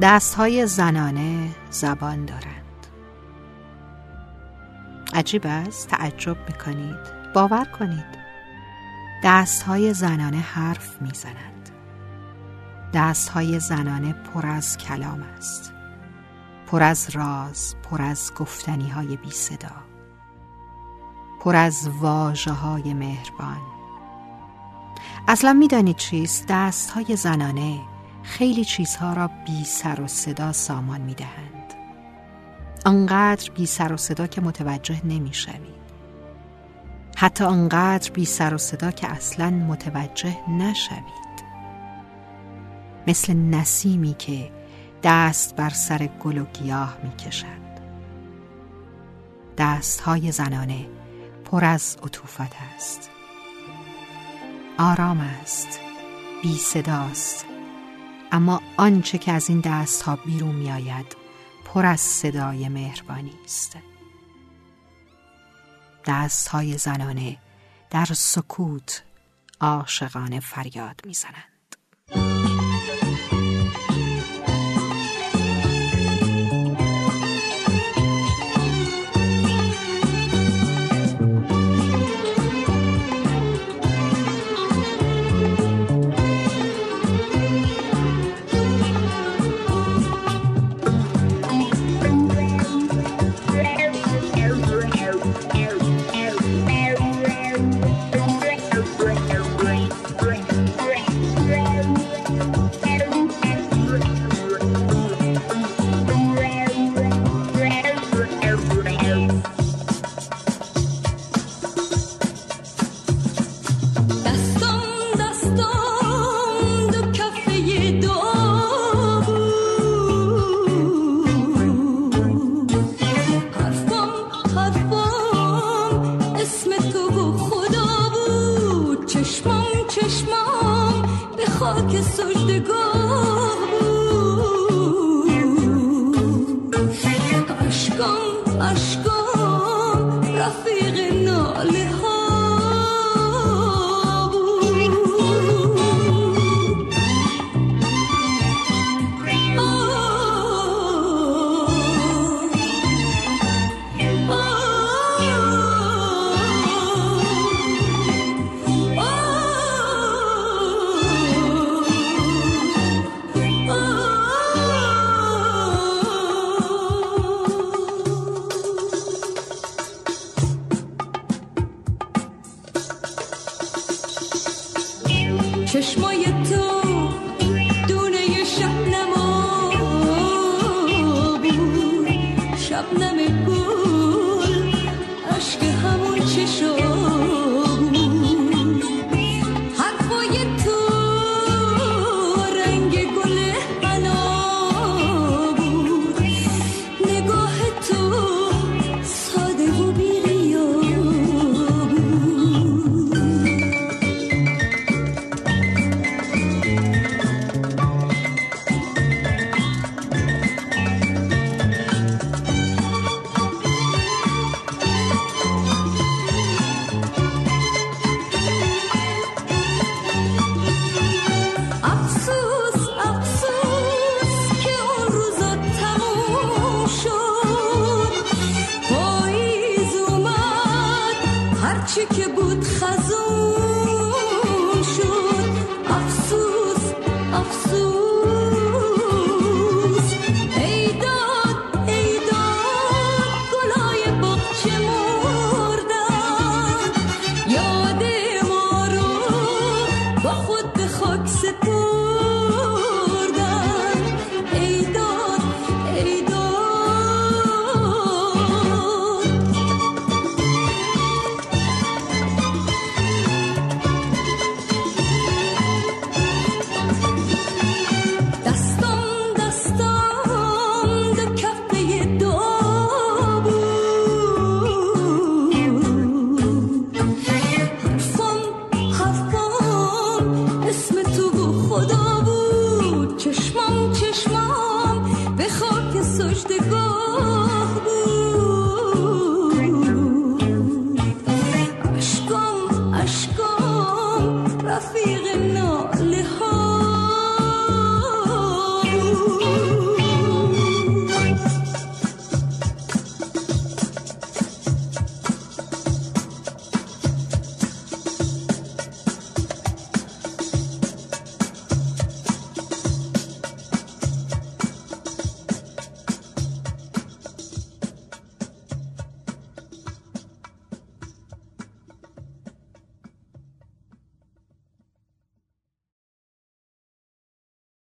دست های زنانه زبان دارند. عجیب است تعجب می‌کنید. باور کنید. دست های زنانه حرف می‌زنند. دست های زنانه پر از کلام است. پر از راز پر از گفتنی های بی صدا پر از واجه های مهربان. اصلا می‌دانید چیست؟ دست های زنانه خیلی چیزها را بی سر و صدا سامان می دهند. آنقدر بی سر و صدا که متوجه نمی شوید. حتی آنقدر بی سر و صدا که اصلا متوجه نشوید. مثل نسیمی که دست بر سر گل و گیاه می کشد. دست های زنانه پر از عطوفت است. آرام است. بی صداست. اما آنچه که از این دست ها بیرون می آید پر از صدای مهربانی است. دست های زنانه در سکوت عاشقانه فریاد می خاک سجدگاه چشمای تو دونه شبنم بود. شبنم هرچی که بود خزون